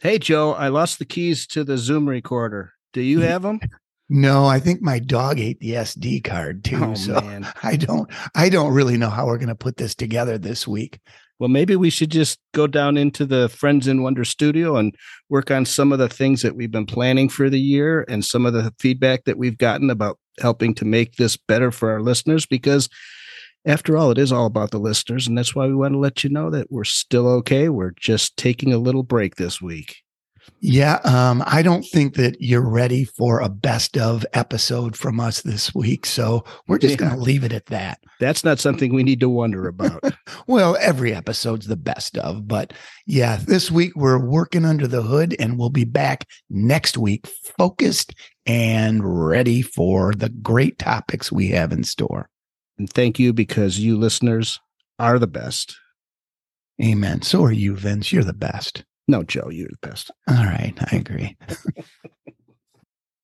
Hey, Joe, I lost the keys to the Zoom recorder. Do you have them? No, I think my dog ate the SD card too. Oh, so man. I don't I don't really know how we're going to put this together this week. Well, maybe we should just go down into the Friends in Wonder studio and work on some of the things that we've been planning for the year and some of the feedback that we've gotten about helping to make this better for our listeners. Because after all, it is all about the listeners. And that's why we want to let you know that we're still okay. We're just taking a little break this week. Yeah, um, I don't think that you're ready for a best of episode from us this week. So we're just Yeah. going to leave it at that. That's not something we need to wonder about. Well, every episode's the best of, but yeah, this week we're working under the hood and we'll be back next week focused and ready for the great topics we have in store. And thank you because you listeners are the best. Amen. So are you, Vince. You're the best. No, Joe, you're the best. All right. I agree.